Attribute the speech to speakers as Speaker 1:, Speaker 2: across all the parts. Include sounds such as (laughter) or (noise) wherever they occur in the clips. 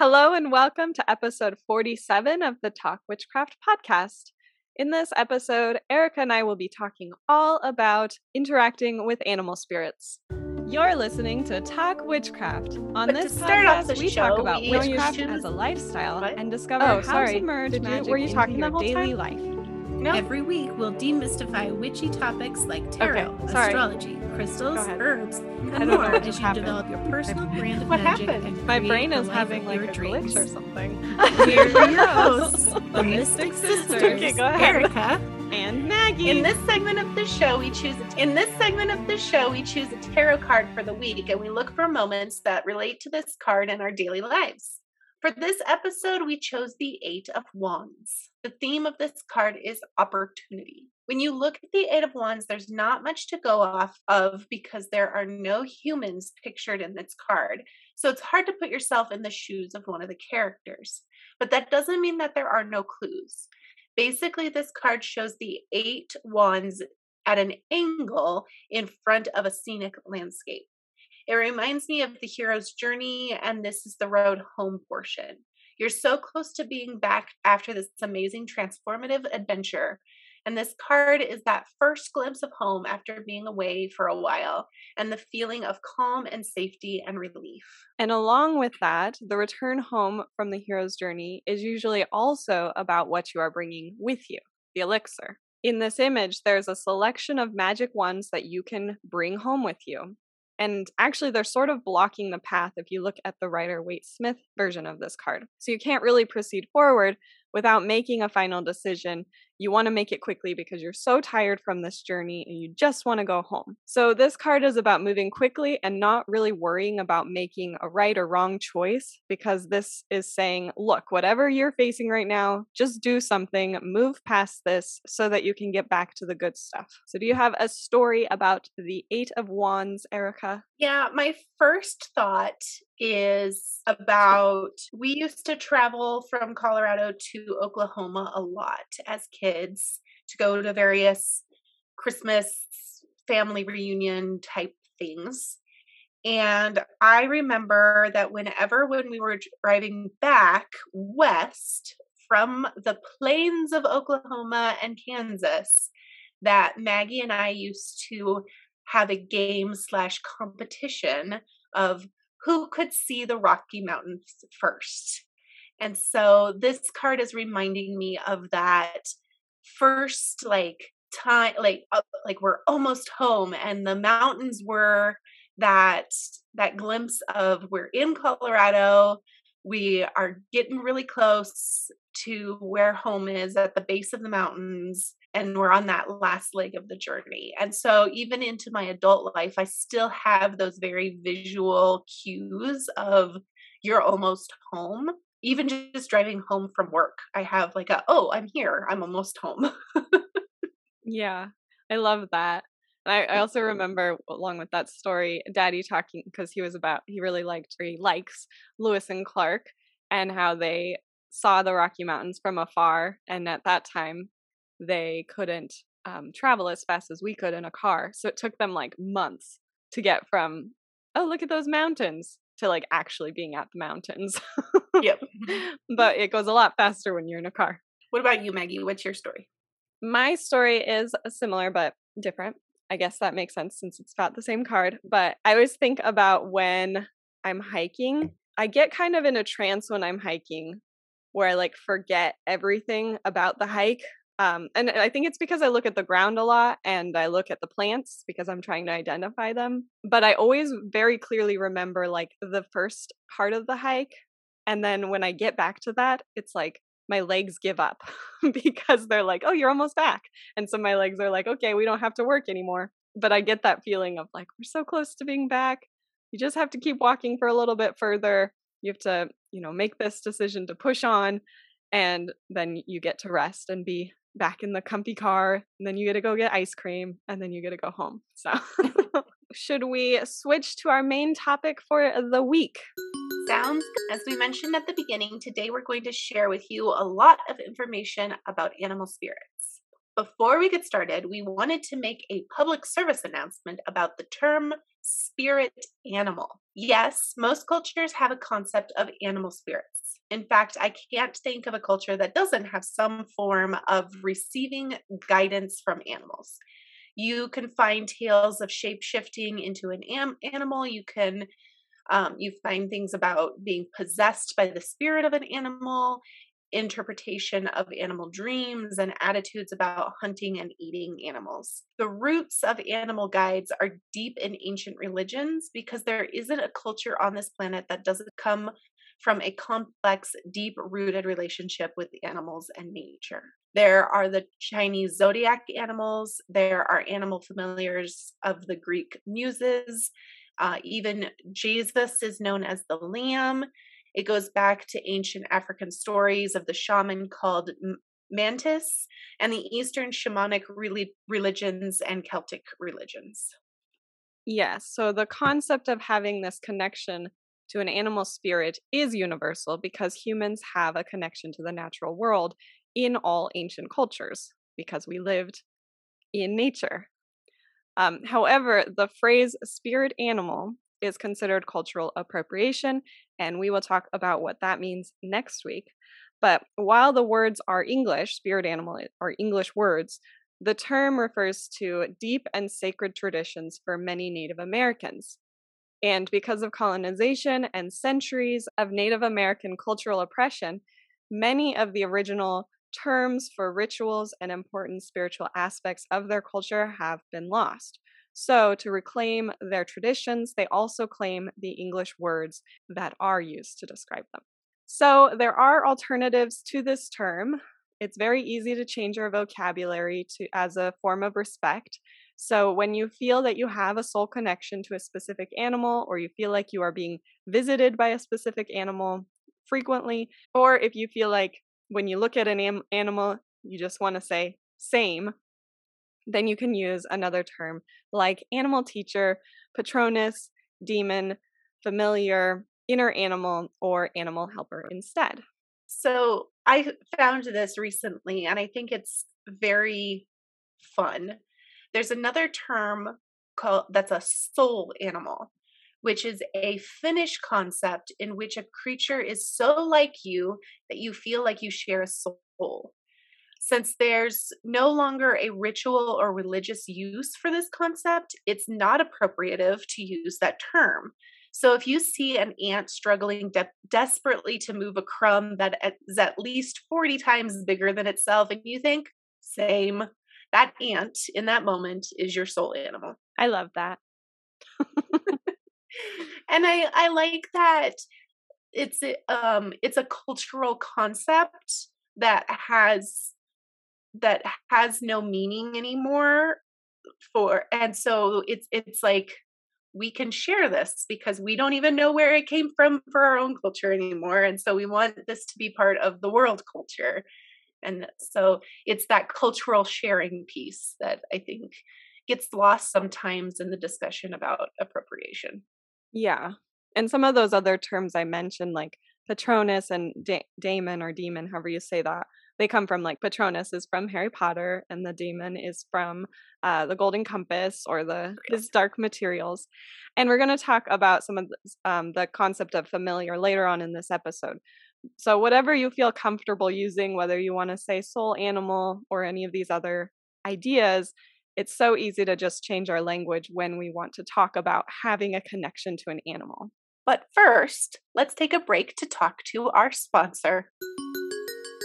Speaker 1: Hello and welcome to episode 47 of the Talk Witchcraft podcast. In this episode, Erica and I will be talking all about interacting with animal spirits. You're listening to Talk Witchcraft. On
Speaker 2: But
Speaker 1: this
Speaker 2: to start off
Speaker 1: podcast,
Speaker 2: the
Speaker 1: we
Speaker 2: show,
Speaker 1: talk about
Speaker 2: we
Speaker 1: witchcraft as a lifestyle
Speaker 2: What?
Speaker 1: and discover
Speaker 3: Oh,
Speaker 1: how
Speaker 3: sorry.
Speaker 1: to merge
Speaker 3: Did you-
Speaker 1: magic
Speaker 3: were you
Speaker 1: into
Speaker 3: talking
Speaker 1: your daily
Speaker 3: time?
Speaker 1: life.
Speaker 2: No,
Speaker 3: Every week, we'll demystify witchy topics like tarot,
Speaker 1: Okay, sorry.
Speaker 3: astrology, crystals, herbs, and more as you
Speaker 1: happened.
Speaker 3: develop your personal brand of
Speaker 2: What
Speaker 3: magic.
Speaker 2: happened?
Speaker 1: My brain is having like a
Speaker 3: dreams.
Speaker 1: glitch or something. (laughs)
Speaker 3: We're your hosts, (laughs) the Mystic Sisters,
Speaker 1: Okay, go ahead.
Speaker 3: Erica.
Speaker 1: and Maggie.
Speaker 2: in this segment of the show, we choose a, in this segment of the show we choose a tarot card for the week, and we look for moments that relate to this card in our daily lives. For this episode, we chose the Eight of Wands. The theme of this card is opportunity. When you look at the Eight of Wands, there's not much to go off of because there are no humans pictured in this card. So it's hard to put yourself in the shoes of one of the characters. But that doesn't mean that there are no clues. Basically, this card shows the eight wands at an angle in front of a scenic landscape. It reminds me of the hero's journey, and this is the road home portion. You're so close to being back after this amazing transformative adventure. And this card is that first glimpse of home after being away for a while and the feeling of calm and safety and relief.
Speaker 1: And along with that, the return home from the hero's journey is usually also about what you are bringing with you the elixir. In this image, there's a selection of magic wands that you can bring home with you. And actually, they're sort of blocking the path if you look at the Rider Waite Smith version of this card. So you can't really proceed forward without making a final decision. You want to make it quickly because you're so tired from this journey and you just want to go home. So, this card is about moving quickly and not really worrying about making a right or wrong choice because this is saying, look, whatever you're facing right now, just do something, move past this so that you can get back to the good stuff. So, do you have a story about the Eight of Wands, Erica?
Speaker 2: Yeah, my first thought is about we used to travel from Colorado to Oklahoma a lot as kids to go to various Christmas family reunion type things. And I remember that whenever when we were driving back west from the plains of Oklahoma and Kansas, that Maggie and I used to have a game slash competition of who could see the Rocky Mountains first. And so this card is reminding me of that first like time like uh, like we're almost home and the mountains were that that glimpse of we're in Colorado we are getting really close to where home is at the base of the mountains and we're on that last leg of the journey. And so even into my adult life I still have those very visual cues of you're almost home. Even just driving home from work, I have like a oh, I'm here. I'm almost home.
Speaker 1: Yeah, I love that. And I, I also remember, along with that story, Daddy talking because he was about he really liked or he likes Lewis and Clark and how they saw the Rocky Mountains from afar, and at that time they couldn't um, travel as fast as we could in a car, so it took them like months to get from oh look at those mountains to like actually being at the mountains.
Speaker 2: yep. (laughs) Mm-hmm.
Speaker 1: but it goes a lot faster when you're in a car.
Speaker 2: What about you, Maggie? What's your story?
Speaker 1: My story is uh, similar but different. I guess that makes sense since it's about the same card. But I always think about when I'm hiking, I get kind of in a trance when I'm hiking where I like forget everything about the hike. Um, and I think it's because I look at the ground a lot and I look at the plants because I'm trying to identify them. But I always very clearly remember like the first part of the hike. And then when I get back to that, it's like my legs give up (laughs) because they're like, oh, you're almost back. And so my legs are like, okay, we don't have to work anymore. But I get that feeling of like, we're so close to being back. You just have to keep walking for a little bit further. You have to, you know, make this decision to push on. And then you get to rest and be back in the comfy car. And then you get to go get ice cream and then you get to go home. So, (laughs) (laughs) should we switch to our main topic for the week?
Speaker 2: Sounds good. As we mentioned at the beginning, today we're going to share with you a lot of information about animal spirits. before we get started, we wanted to make a public service announcement about the term spirit animal. Yes, most cultures have a concept of animal spirits. In fact, I can't think of a culture that doesn't have some form of receiving guidance from animals. You can find tales of shape shifting into an am- animal. You can um, you find things about being possessed by the spirit of an animal, interpretation of animal dreams, and attitudes about hunting and eating animals. The roots of animal guides are deep in ancient religions because there isn't a culture on this planet that doesn't come from a complex, deep rooted relationship with animals and nature. There are the Chinese zodiac animals, there are animal familiars of the Greek muses. Uh, even Jesus is known as the lamb. It goes back to ancient African stories of the shaman called Mantis and the Eastern shamanic religions and Celtic religions.
Speaker 1: Yes, so the concept of having this connection to an animal spirit is universal because humans have a connection to the natural world in all ancient cultures because we lived in nature. Um, however, the phrase spirit animal is considered cultural appropriation, and we will talk about what that means next week. But while the words are English, spirit animal are English words, the term refers to deep and sacred traditions for many Native Americans. And because of colonization and centuries of Native American cultural oppression, many of the original terms for rituals and important spiritual aspects of their culture have been lost. So, to reclaim their traditions, they also claim the English words that are used to describe them. So, there are alternatives to this term. It's very easy to change your vocabulary to as a form of respect. So, when you feel that you have a soul connection to a specific animal, or you feel like you are being visited by a specific animal frequently, or if you feel like when you look at an am- animal, you just want to say same, then you can use another term like animal teacher, patronus, demon, familiar, inner animal, or animal helper instead.
Speaker 2: So I found this recently and I think it's very fun. There's another term called that's a soul animal which is a Finnish concept in which a creature is so like you that you feel like you share a soul. Since there's no longer a ritual or religious use for this concept, it's not appropriative to use that term. So if you see an ant struggling de- desperately to move a crumb that is at least 40 times bigger than itself, and you think, same, that ant in that moment is your soul animal.
Speaker 1: I love that. (laughs) (laughs)
Speaker 2: and I I like that it's a, um it's a cultural concept that has that has no meaning anymore for and so it's it's like we can share this because we don't even know where it came from for our own culture anymore and so we want this to be part of the world culture and so it's that cultural sharing piece that i think gets lost sometimes in the discussion about appropriation
Speaker 1: yeah. And some of those other terms I mentioned, like Patronus and da- Daemon or Demon, however you say that, they come from like Patronus is from Harry Potter, and the Demon is from uh, the Golden Compass or the his dark materials. And we're going to talk about some of the, um, the concept of familiar later on in this episode. So whatever you feel comfortable using, whether you want to say soul animal or any of these other ideas, it's so easy to just change our language when we want to talk about having a connection to an animal.
Speaker 2: But first, let's take a break to talk to our sponsor.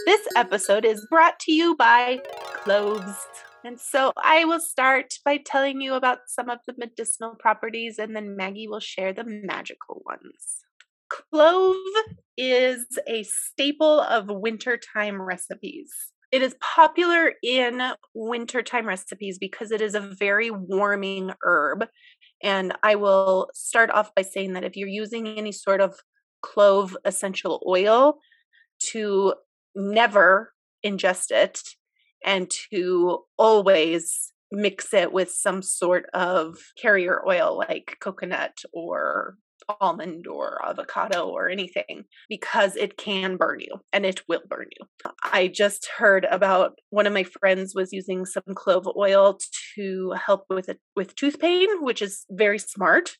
Speaker 2: This episode is brought to you by cloves. And so I will start by telling you about some of the medicinal properties, and then Maggie will share the magical ones. Clove is a staple of wintertime recipes. It is popular in wintertime recipes because it is a very warming herb. And I will start off by saying that if you're using any sort of clove essential oil, to never ingest it and to always mix it with some sort of carrier oil like coconut or almond or avocado or anything because it can burn you and it will burn you. I just heard about one of my friends was using some clove oil to help with it with tooth pain, which is very smart.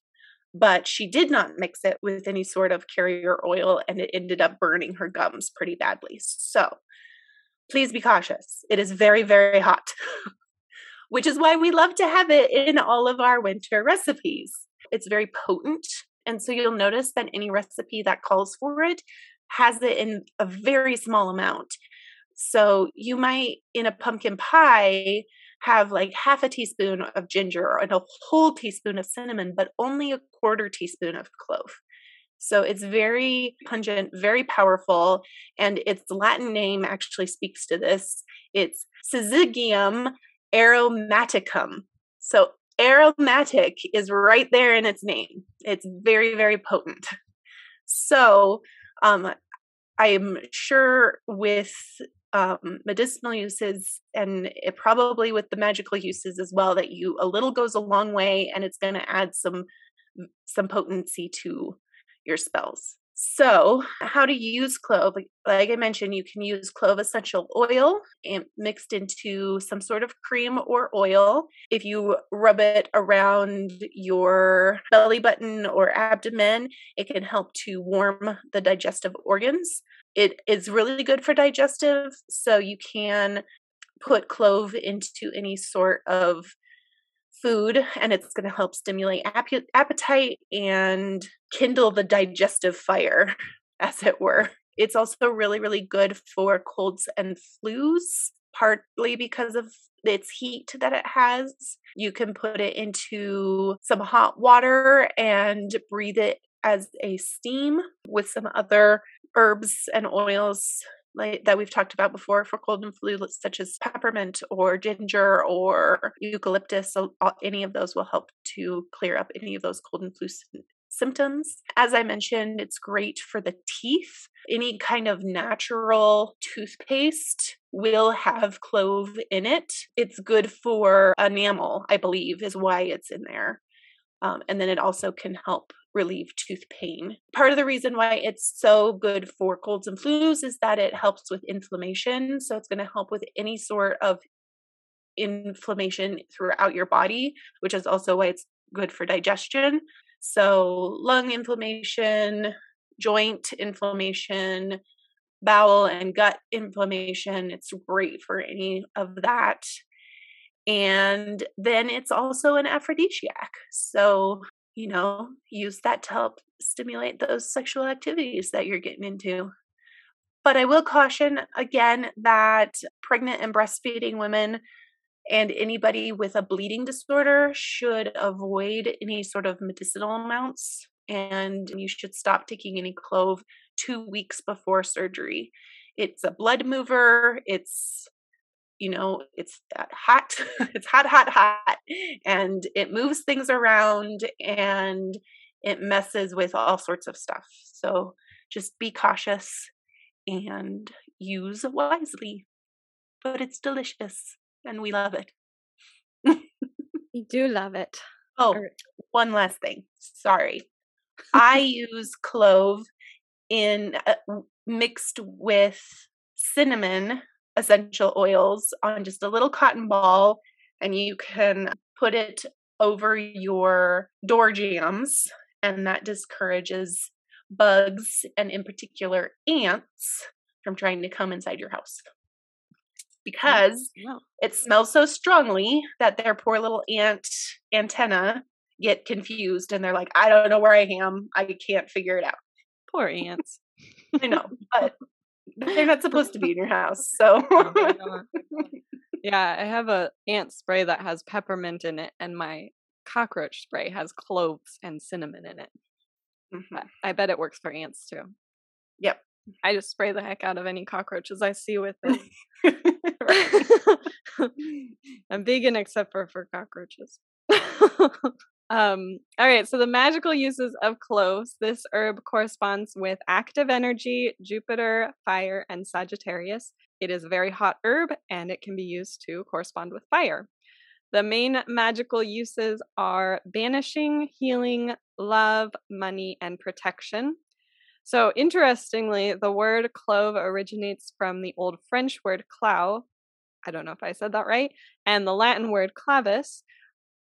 Speaker 2: But she did not mix it with any sort of carrier oil and it ended up burning her gums pretty badly. So please be cautious. It is very, very hot, (laughs) which is why we love to have it in all of our winter recipes. It's very potent. And so you'll notice that any recipe that calls for it has it in a very small amount. So you might, in a pumpkin pie, have like half a teaspoon of ginger and a whole teaspoon of cinnamon, but only a quarter teaspoon of clove. So it's very pungent, very powerful, and its Latin name actually speaks to this. It's Syzygium aromaticum. So aromatic is right there in its name. It's very, very potent. So um, I'm sure with um, medicinal uses and it probably with the magical uses as well that you a little goes a long way and it's going to add some some potency to your spells. So, how to use clove? Like I mentioned, you can use clove essential oil and mixed into some sort of cream or oil. If you rub it around your belly button or abdomen, it can help to warm the digestive organs. It is really good for digestive, so you can put clove into any sort of food and it's going to help stimulate ap- appetite and kindle the digestive fire, (laughs) as it were. It's also really, really good for colds and flus, partly because of its heat that it has. You can put it into some hot water and breathe it as a steam with some other herbs and oils like that we've talked about before for cold and flu, such as peppermint or ginger or eucalyptus. So any of those will help to clear up any of those cold and flu symptoms. As I mentioned, it's great for the teeth. Any kind of natural toothpaste will have clove in it. It's good for enamel, I believe, is why it's in there. Um, and then it also can help relieve tooth pain. Part of the reason why it's so good for colds and flus is that it helps with inflammation. So it's going to help with any sort of inflammation throughout your body, which is also why it's good for digestion. So, lung inflammation, joint inflammation, bowel and gut inflammation, it's great for any of that. And then it's also an aphrodisiac. So, you know, use that to help stimulate those sexual activities that you're getting into. But I will caution again that pregnant and breastfeeding women and anybody with a bleeding disorder should avoid any sort of medicinal amounts and you should stop taking any clove two weeks before surgery. It's a blood mover, it's you know it's hot (laughs) it's hot hot hot and it moves things around and it messes with all sorts of stuff. So just be cautious and use wisely but it's delicious and we love it. (laughs)
Speaker 1: We do love it.
Speaker 2: Oh one last thing sorry. I (laughs) use clove in uh, mixed with cinnamon essential oils on just a little cotton ball and you can put it over your door jambs and that discourages bugs and in particular ants from trying to come inside your house. Because it smells so strongly that their poor little ant antenna get confused and they're like i don't know where i am. I can't figure it out.
Speaker 1: Poor ants.
Speaker 2: I know (laughs) but they're not supposed to be in your house. So (laughs) (laughs)
Speaker 1: yeah, I have a ant spray that has peppermint in it, and my cockroach spray has cloves and cinnamon in it. Mm-hmm. I bet it works for ants too.
Speaker 2: Yep.
Speaker 1: I just spray the heck out of any cockroaches I see with it. (laughs) I'm vegan except for for cockroaches. Um, all right, so the magical uses of cloves. This herb corresponds with active energy, Jupiter, fire, and Sagittarius. It is a very hot herb and it can be used to correspond with fire. The main magical uses are banishing, healing, love, money, and protection. So, interestingly, the word clove originates from the Old French word clau. I don't know if I said that right. And the Latin word clavis,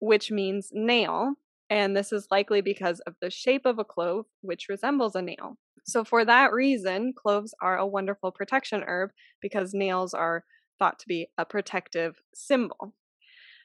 Speaker 1: which means nail. And this is likely because of the shape of a clove, which resembles a nail. So, for that reason, cloves are a wonderful protection herb because nails are thought to be a protective symbol.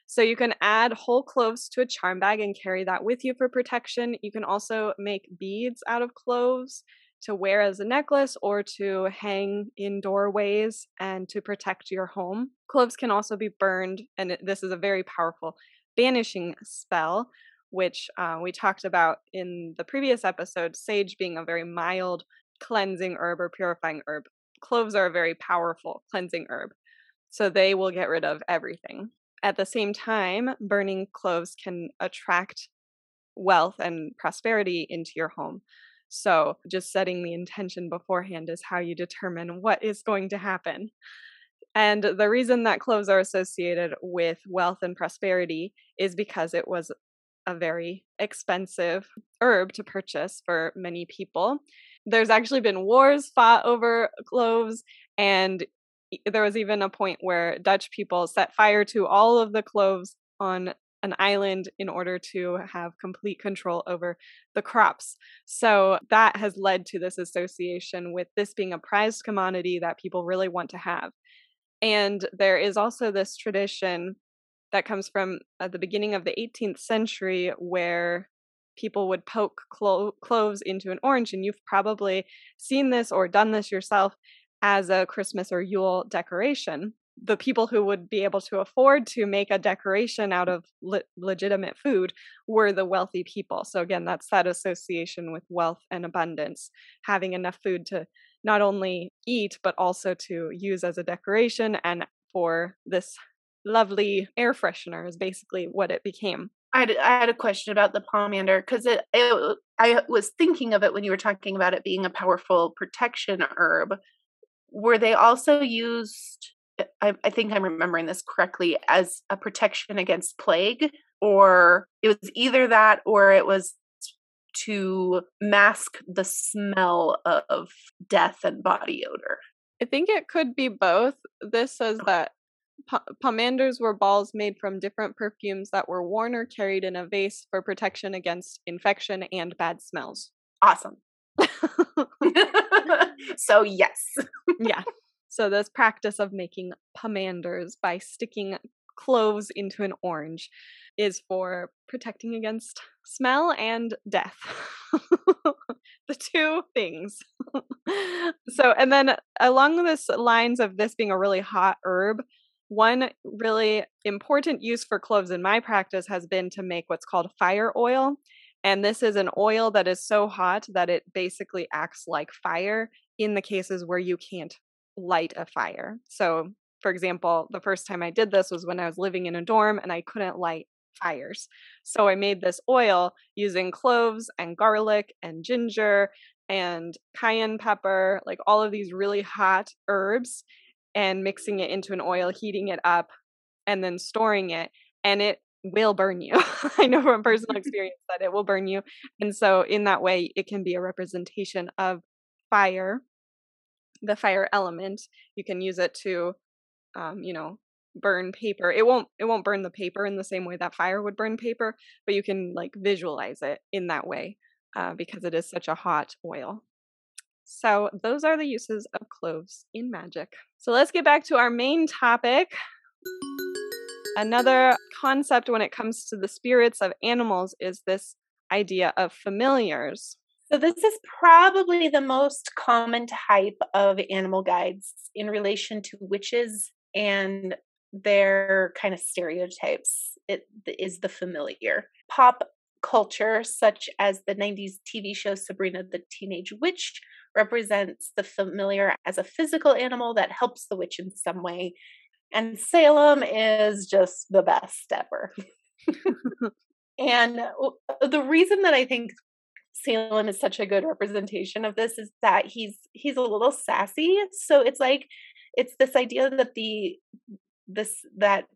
Speaker 1: So you can add whole cloves to a charm bag and carry that with you for protection. You can also make beads out of cloves to wear as a necklace or to hang in doorways and to protect your home. Cloves can also be burned, and this is a very powerful banishing spell, which uh, we talked about in the previous episode. Sage being a very mild cleansing herb or purifying herb. Cloves are a very powerful cleansing herb, so they will get rid of everything. At the same time, burning cloves can attract wealth and prosperity into your home. So, just setting the intention beforehand is how you determine what is going to happen. And the reason that cloves are associated with wealth and prosperity is because it was a very expensive herb to purchase for many people. There's actually been wars fought over cloves, and there was even a point where Dutch people set fire to all of the cloves on an island in order to have complete control over the crops. So that has led to this association with this being a prized commodity that people really want to have. And there is also this tradition that comes from uh, the beginning of the 18th century where people would poke clo- cloves into an orange. And you've probably seen this or done this yourself as a Christmas or Yule decoration the people who would be able to afford to make a decoration out of le- legitimate food were the wealthy people. So, again, that's that association with wealth and abundance, having enough food to not only eat, but also to use as a decoration and for this lovely air freshener, is basically what it became.
Speaker 2: I had, I had a question about the pomander because it, it, I was thinking of it when you were talking about it being a powerful protection herb. Were they also used I, I think I'm remembering this correctly, as a protection against plague, or it was either that or it was to mask the smell of death and body odor.
Speaker 1: I think it could be both. This says that pomanders were balls made from different perfumes that were worn or carried in a vase for protection against infection and bad smells.
Speaker 2: Awesome. (laughs) (laughs) so, yes.
Speaker 1: yeah. So, this practice of making pomanders by sticking cloves into an orange is for protecting against smell and death. (laughs) the two things. so, and then along this lines of this being a really hot herb, one really important use for cloves in my practice has been to make what's called fire oil. And this is an oil that is so hot that it basically acts like fire in the cases where you can't light a fire. So, for example, the first time I did this was when I was living in a dorm and I couldn't light fires. So I made this oil using cloves and garlic and ginger and cayenne pepper, like all of these really hot herbs, and mixing it into an oil, heating it up, and then storing it. And it will burn you. (laughs) I know from personal (laughs) experience that it will burn you. And so, in that way, it can be a representation of fire the fire element you can use it to um, you know burn paper it won't it won't burn the paper in the same way that fire would burn paper but you can like visualize it in that way uh, because it is such a hot oil. So those are the uses of cloves in magic. So let's get back to our main topic. Another concept when it comes to the spirits of animals is this idea of familiars.
Speaker 2: So, this is probably the most common type of animal guides in relation to witches and their kind of stereotypes. It is the familiar. Pop culture, such as the 90s TV show Sabrina the Teenage Witch, represents the familiar as a physical animal that helps the witch in some way. And Salem is just the best ever. (laughs) and the reason that I think Salem is such a good representation of this is that he's he's a little sassy. So it's like it's this idea that the this that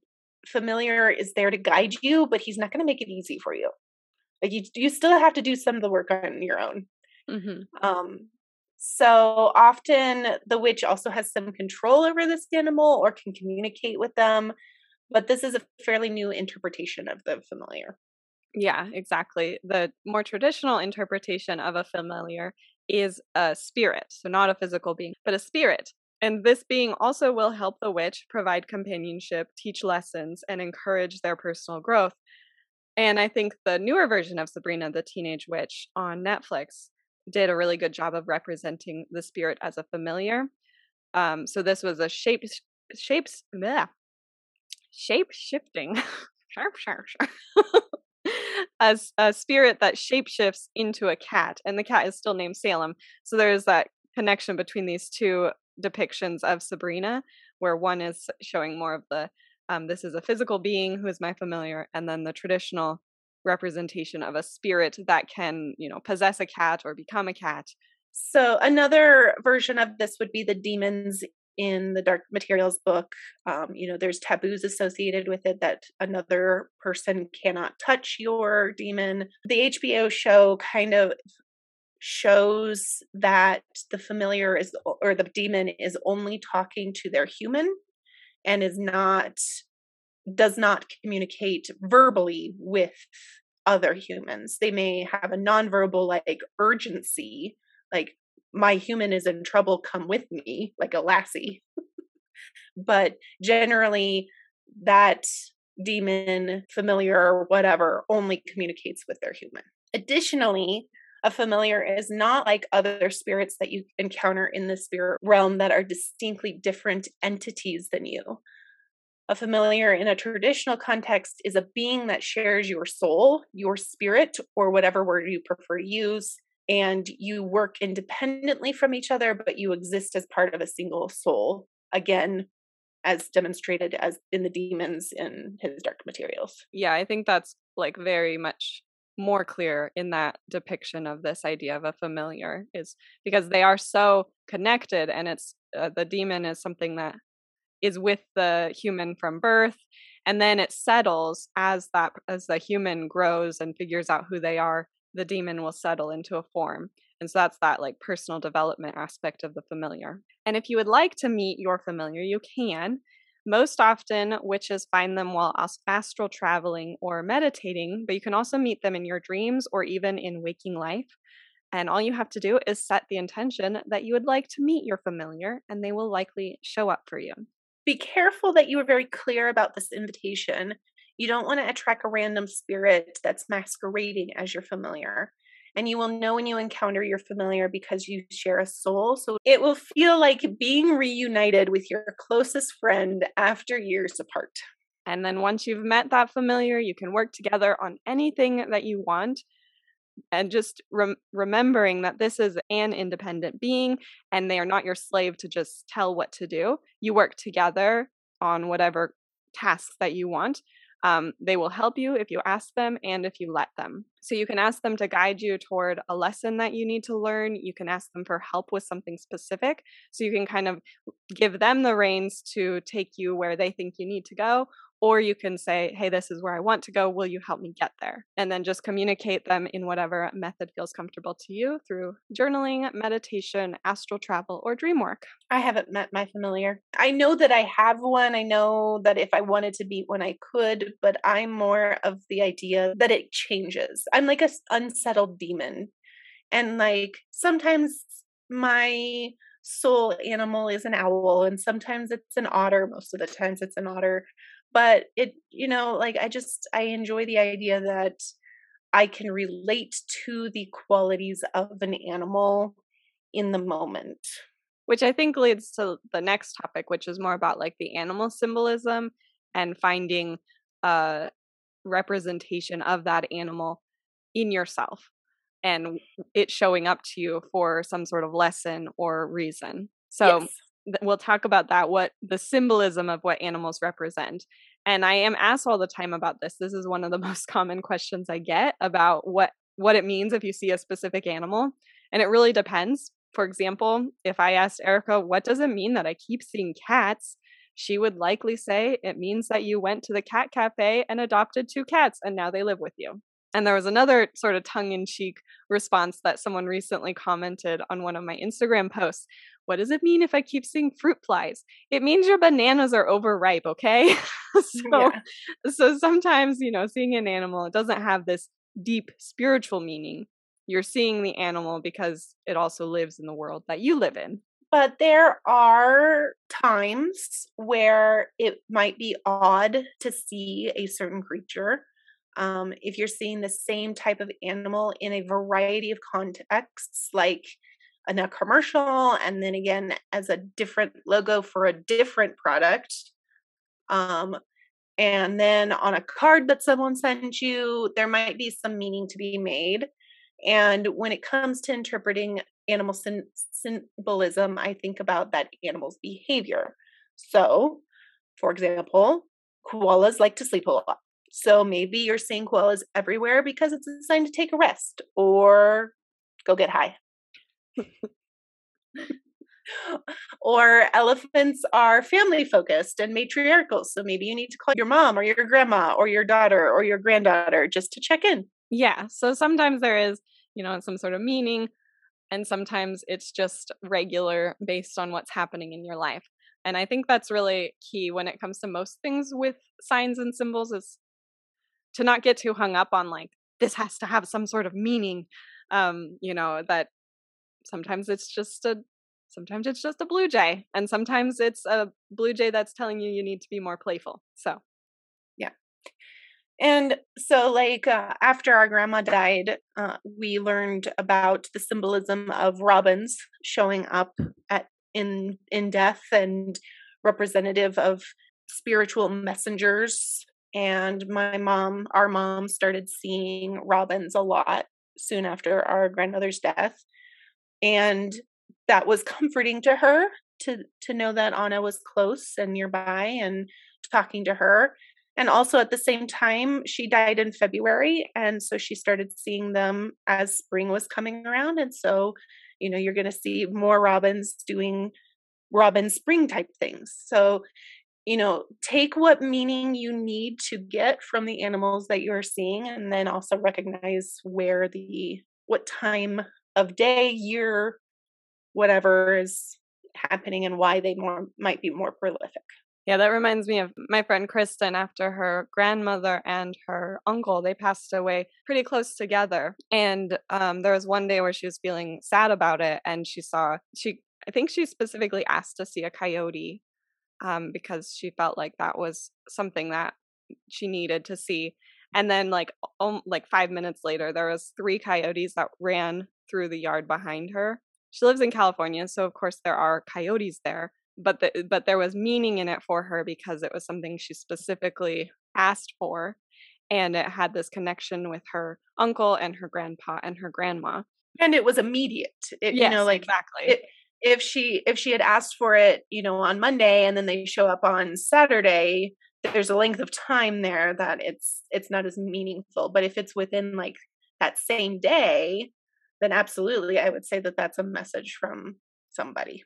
Speaker 2: familiar is there to guide you, but he's not going to make it easy for you. Like you, you still have to do some of the work on your own. Mm-hmm. Um, so often the witch also has some control over this animal or can communicate with them, but this is a fairly new interpretation of the familiar.
Speaker 1: Yeah, exactly. The more traditional interpretation of a familiar is a spirit, so not a physical being, but a spirit. And this being also will help the witch provide companionship, teach lessons, and encourage their personal growth. And I think the newer version of Sabrina the Teenage Witch on Netflix did a really good job of representing the spirit as a familiar. Um, so this was a shape shapes bleh, shape shifting (laughs) sharp sharp sharp (laughs) as a spirit that shapeshifts into a cat, and the cat is still named Salem. So there's that connection between these two depictions of Sabrina, where one is showing more of the um, this is a physical being who is my familiar, and then the traditional representation of a spirit that can, you know, possess a cat or become a cat.
Speaker 2: So another version of this would be the demons in the dark materials book um, you know there's taboos associated with it that another person cannot touch your demon the hbo show kind of shows that the familiar is or the demon is only talking to their human and is not does not communicate verbally with other humans they may have a nonverbal like urgency like my human is in trouble, come with me, like a lassie. but generally, that demon, familiar, or whatever, only communicates with their human. Additionally, a familiar is not like other spirits that you encounter in the spirit realm that are distinctly different entities than you. A familiar in a traditional context is a being that shares your soul, your spirit, or whatever word you prefer to use, and you work independently from each other, but you exist as part of a single soul. Again, as demonstrated as in the demons in his dark materials.
Speaker 1: Yeah, I think that's like very much more clear in that depiction of this idea of a familiar is because they are so connected and it's uh, the demon is something that is with the human from birth and then it settles as that as the human grows and figures out who they are the demon will settle into a form. And so that's that like personal development aspect of the familiar. And if you would like to meet your familiar, you can. Most often, witches find them while astral traveling or meditating, but you can also meet them in your dreams or even in waking life. And all you have to do is set the intention that you would like to meet your familiar, and they will likely show up for you.
Speaker 2: Be careful that you are very clear about this invitation you don't want to attract a random spirit that's masquerading as your familiar. And you will know when you encounter your familiar because you share a soul. So it will feel like being reunited with your closest friend after years apart.
Speaker 1: And then once you've met that familiar, you can work together on anything that you want. And just rem- remembering that this is an independent being and they are not your slave to just tell what to do. You work together on whatever tasks that you want um, they will help you if you ask them and if you let them. So you can ask them to guide you toward a lesson that you need to learn. You can ask them for help with something specific. So you can kind of give them the reins to take you where they think you need to go, or you can say, hey, this is where I want to go. Will you help me get there? And then just communicate them in whatever method feels comfortable to you through journaling, meditation, astral travel, or dream work.
Speaker 2: I haven't met my familiar. I know that I have one. I know that if I wanted to meet one, I could, but I'm more of the idea that it changes. I'm like a unsettled demon. And like sometimes my soul animal is an owl and sometimes it's an otter most of the times it's an otter but it you know like i just i enjoy the idea that i can relate to the qualities of an animal in the moment.
Speaker 1: Which i think leads to the next topic which is more about like the animal symbolism and finding a representation of that animal in yourself and it showing up to you for some sort of lesson or reason. So yes we'll talk about that what the symbolism of what animals represent and i am asked all the time about this this is one of the (laughs) most common questions i get about what what it means if you see a specific animal and it really depends for example if i asked erica what does it mean that i keep seeing cats she would likely say it means that you went to the cat cafe and adopted two cats and now they live with you. And there was another sort of tongue in cheek response that someone recently commented on one of my Instagram posts. What does it mean if I keep seeing fruit flies? It means your bananas are overripe, okay? (laughs) so yeah. so sometimes, you know, seeing an animal it doesn't have this deep spiritual meaning. You're seeing the animal because it also lives in the world that you live in.
Speaker 2: But there are times where it might be odd to see a certain creature um, if you're seeing the same type of animal in a variety of contexts, like in a commercial, and then again as a different logo for a different product, um, and then on a card that someone sent you, there might be some meaning to be made. And when it comes to interpreting animal symbolism, I think about that animal's behavior. So, for example, koalas like to sleep a lot. So maybe you're seeing koalas everywhere because it's a sign to take a rest or go get high. (laughs) or elephants are family focused and matriarchal. So maybe you need to call your mom or your grandma or your daughter or your granddaughter just to check in.
Speaker 1: Yeah. So sometimes there is, you know, some sort of meaning, and sometimes it's just regular based on what's happening in your life. And I think that's really key when it comes to most things with signs and symbols is to not get too hung up on like this has to have some sort of meaning um you know that sometimes it's just a sometimes it's just a blue jay and sometimes it's a blue jay that's telling you you need to be more playful so.
Speaker 2: Yeah. And so like uh, after our grandma died uh, we learned about the symbolism of robins showing up at in in death and representative of spiritual messengers and my mom our mom started seeing robins a lot soon after our grandmother's death and that was (laughs) comforting to her to to know that Anna was close and nearby and talking to her and also at the same time she died in February and so she started seeing them as spring was coming around and so you know you're going to see more robins doing robin spring type things. So you know, take what meaning you need to get from the animals that you're seeing, and then also recognize where the what time of day, year, whatever is happening, and why they more might be more prolific.
Speaker 1: Yeah, that reminds me of my friend Kristen after her grandmother and her uncle. They passed away pretty close together. And um, there was one day where she was feeling sad about it. And she saw, she, I think she specifically asked to see a coyote um, because she felt like that was something that she needed to see. And then, like, um, like five minutes later, there was three coyotes that ran through the yard behind her. She lives in California, so of course there are coyotes there. But the, but there was meaning in it for her because it was something she specifically asked for, and it had this connection with her uncle and her grandpa and her grandma.
Speaker 2: And it was immediate. It,
Speaker 1: yes,
Speaker 2: you know, like
Speaker 1: exactly.
Speaker 2: It, if she if she had asked for it you know on monday and then they show up on saturday there's a length of time there that it's it's not as meaningful. But if it's within like that same day then absolutely i would say that that's a message from somebody.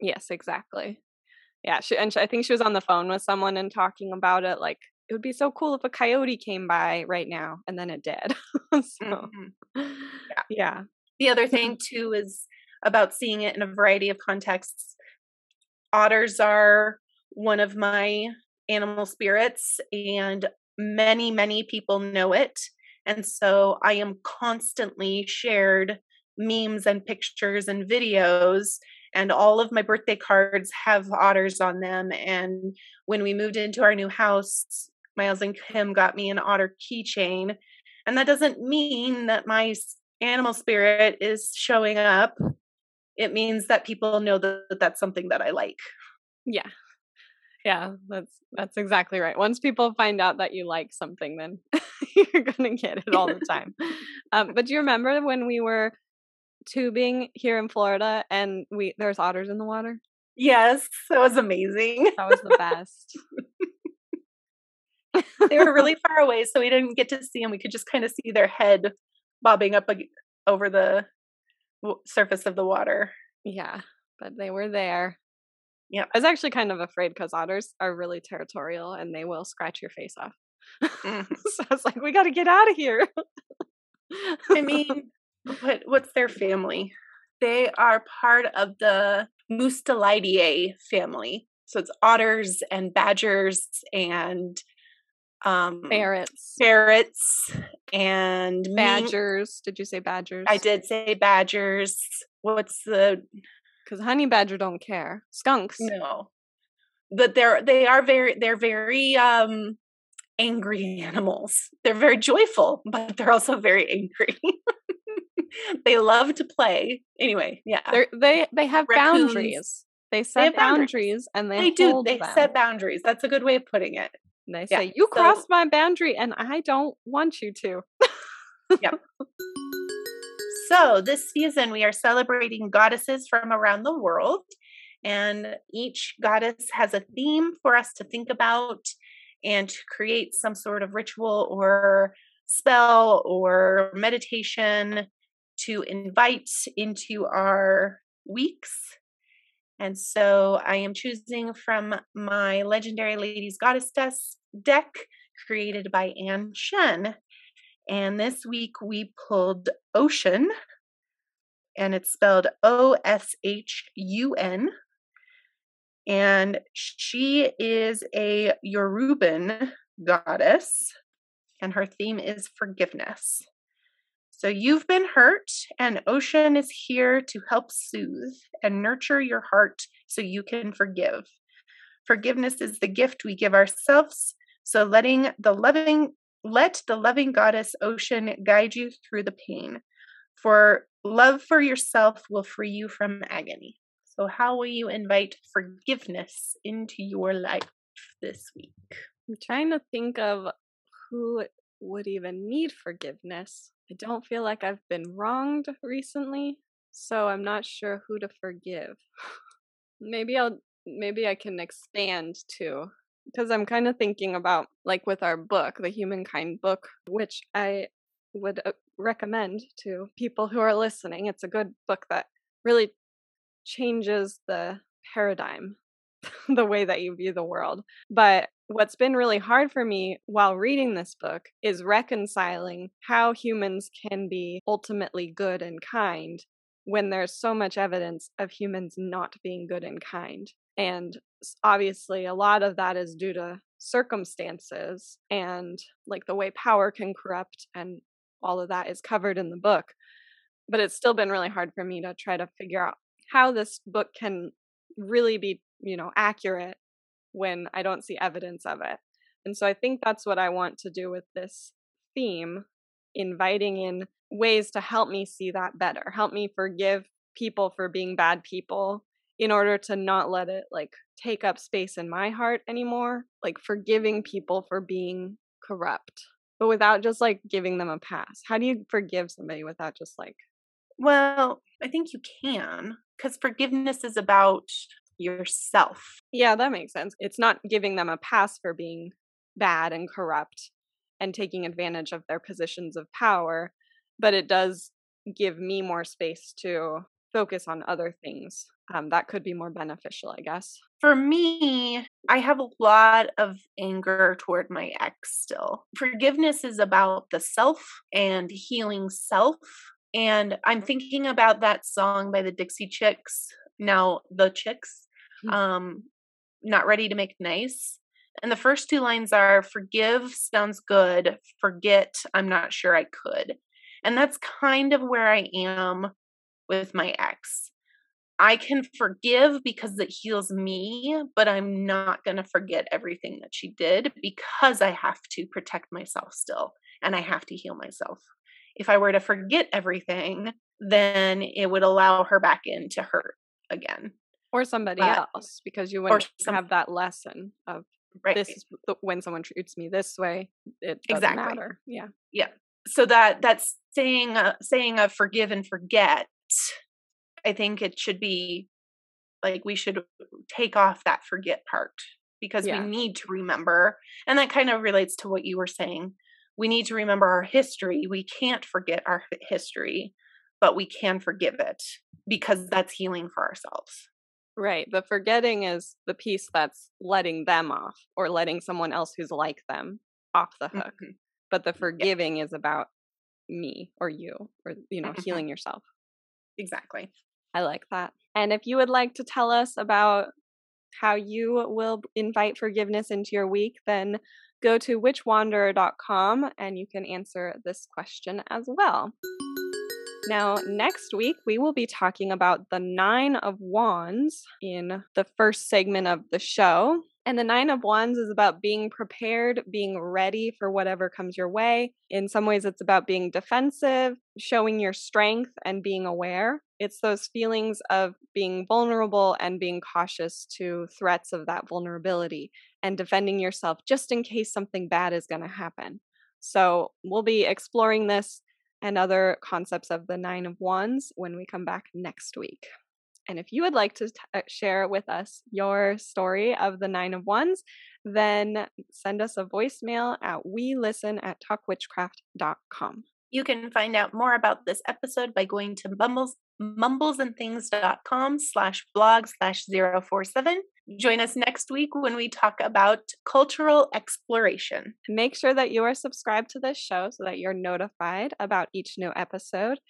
Speaker 1: Yes exactly. Yeah she, and she, i think she was on the phone with someone and talking about it like it would be so cool if a coyote came by right now and then it did. (laughs) So mm-hmm. (laughs) yeah. yeah.
Speaker 2: The other thing too is about seeing it in a variety of contexts. Otters are one of my animal spirits, and many, many people know it. And so I am constantly shared memes and pictures and videos. And all of my birthday cards have otters on them. And when we moved into our new house, Miles and Kim got me an otter keychain. And that doesn't mean that my animal spirit is showing up it means that people know that that's something that I like.
Speaker 1: Yeah. Yeah, that's that's exactly right. Once people find out that you like something, then (laughs) you're gonna get it all the time. um, but do you remember when we were tubing here in Florida and we there's otters in the water?
Speaker 2: Yes, that was amazing.
Speaker 1: That was the best.
Speaker 2: they were really (laughs) far away, so we didn't get to see them. We could just kind of see their head bobbing up over the surface of the water.
Speaker 1: Yeah, but they were there.
Speaker 2: Yeah,
Speaker 1: I was actually kind of afraid because otters are really territorial and they will scratch your face off.
Speaker 2: Mhm. (laughs)
Speaker 1: so I was like, we got to get out of here.
Speaker 2: I mean, what what's their family? They are part of the Mustelidae family. So it's otters and badgers and um
Speaker 1: ferrets,
Speaker 2: ferrets and
Speaker 1: badgers. Did you say badgers?
Speaker 2: I did say badgers. What's the
Speaker 1: Because honey badger don't care. Skunks.
Speaker 2: no? But they're they are very they're very um angry animals. They're very joyful, but they're also very angry. (laughs) they love to play. Anyway, yeah.
Speaker 1: They're, they they have
Speaker 2: Raccoons.
Speaker 1: boundaries. They set
Speaker 2: have boundaries.
Speaker 1: boundaries. and they,
Speaker 2: they do they
Speaker 1: them.
Speaker 2: set boundaries. That's a good way of putting it.
Speaker 1: And they
Speaker 2: yeah,
Speaker 1: say, "You
Speaker 2: so-
Speaker 1: crossed my boundary, and I don't want you to." Yep. (laughs)
Speaker 2: So, this season we are celebrating goddesses from around the world, and each goddess has a theme for us to think about and to create some sort of ritual or spell or meditation to invite into our weeks. And so, I am choosing from my Legendary Ladies Goddess Des- deck created by Ann Shen. And this week we pulled Oshun, and it's spelled O S H U N. And she is a Yoruban goddess, and her theme is forgiveness. So you've been hurt, and Oshun is here to help soothe and nurture your heart so you can forgive. Forgiveness is the gift we give ourselves, so letting the loving let the loving goddess Oshun guide you through the pain. For love for yourself will free you from agony. So, how will you invite forgiveness into your life this week?
Speaker 1: I'm trying to think of who would even need forgiveness. I don't feel like I've been wronged recently, so I'm not sure who to forgive. maybe I'll maybe I can expand too because I'm kind of thinking about like with our book, the Humankind book, which I would uh, recommend to people who are listening. It's a good book that really changes the paradigm, (laughs) the way that you view the world. But what's been really hard for me while reading this book is reconciling how humans can be ultimately good and kind when there's so much evidence of humans not being good and kind. And obviously, a lot of that is due to circumstances and like the way power can corrupt, and all of that is covered in the book. But it's still been really hard for me to try to figure out how this book can really be, you know, accurate when I don't see evidence of it. And so I think that's what I want to do with this theme, inviting in ways to help me see that better, help me forgive people for being bad people in order to not let it like take up space in my heart anymore, like forgiving people for being corrupt, but without just like giving them a pass. How do you forgive somebody without just like
Speaker 2: Well, I think you can, because forgiveness is about yourself.
Speaker 1: Yeah, that makes sense. It's not giving them a pass for being bad and corrupt and taking advantage of their positions of power, but it does give me more space to focus on other things um, that could be more beneficial, I guess.
Speaker 2: For me, I have a lot of anger toward my ex still. Forgiveness is about the self and healing self. And I'm thinking about that song by the Dixie Chicks, now the Chicks. Um, Not Ready to Make Nice. And the first two lines are forgive sounds good, forget, I'm not sure I could. And that's kind of where I am with my ex. I can forgive because it heals me, but I'm not going to forget everything that she did because I have to protect myself still and I have to heal myself. If I were to forget everything, then it would allow her back in to hurt again.
Speaker 1: Or somebody
Speaker 2: But-
Speaker 1: else, because you wouldn't
Speaker 2: some-
Speaker 1: have that lesson of
Speaker 2: Right.
Speaker 1: this is the- when someone treats me this way, it doesn't
Speaker 2: Exactly.
Speaker 1: matter. Yeah. Yeah.
Speaker 2: So that that's saying uh, saying of forgive and forget i think it should be like we should take off that forget part because
Speaker 1: Yeah.
Speaker 2: we need to remember and that kind of relates to what you were saying we need to remember our history we can't forget our history but we can forgive it because that's healing for ourselves
Speaker 1: Right. The forgetting is the piece that's letting them off or letting someone else who's like them off the hook.
Speaker 2: Mhm.
Speaker 1: But the forgiving is about me or you or, you know,
Speaker 2: Mhm.
Speaker 1: healing yourself.
Speaker 2: Exactly.
Speaker 1: I like that. And if you would like to tell us about how you will invite forgiveness into your week, then go to witchwanderer.com and you can answer this question as well. Now, next week, we will be talking about the Nine of Wands in the first segment of the show. And the Nine of Wands is about being prepared, being ready for whatever comes your way. In some ways, it's about being defensive, showing your strength, and being aware. It's those feelings of being vulnerable and being cautious to threats of that vulnerability and defending yourself just in case something bad is going to happen. So, we'll be exploring this and other concepts of the Nine of Wands when we come back next week. And if you would like to t- uh, share with us your story of the Nine of Wands, then send us a voicemail at we listen at talkwitchcraft.com.
Speaker 2: You can find out more about this episode by going to mumbles, mumblesandthings.com slash blog slash 047. Join us next week when we talk about cultural exploration.
Speaker 1: Make sure that you are subscribed to this show so that you're notified about each new episode.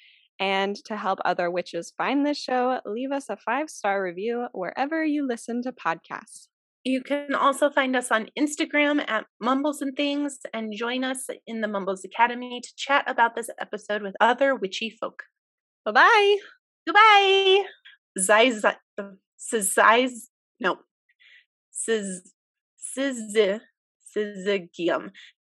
Speaker 1: And to help other witches find this show, leave us a five star review wherever you listen to podcasts.
Speaker 2: You can also find us on Instagram at Mumbles and Things and join us in the Mumbles Academy to chat about this episode with other witchy folk.
Speaker 1: Bye bye.
Speaker 2: Goodbye. Ziz, Ziz, no. Siz.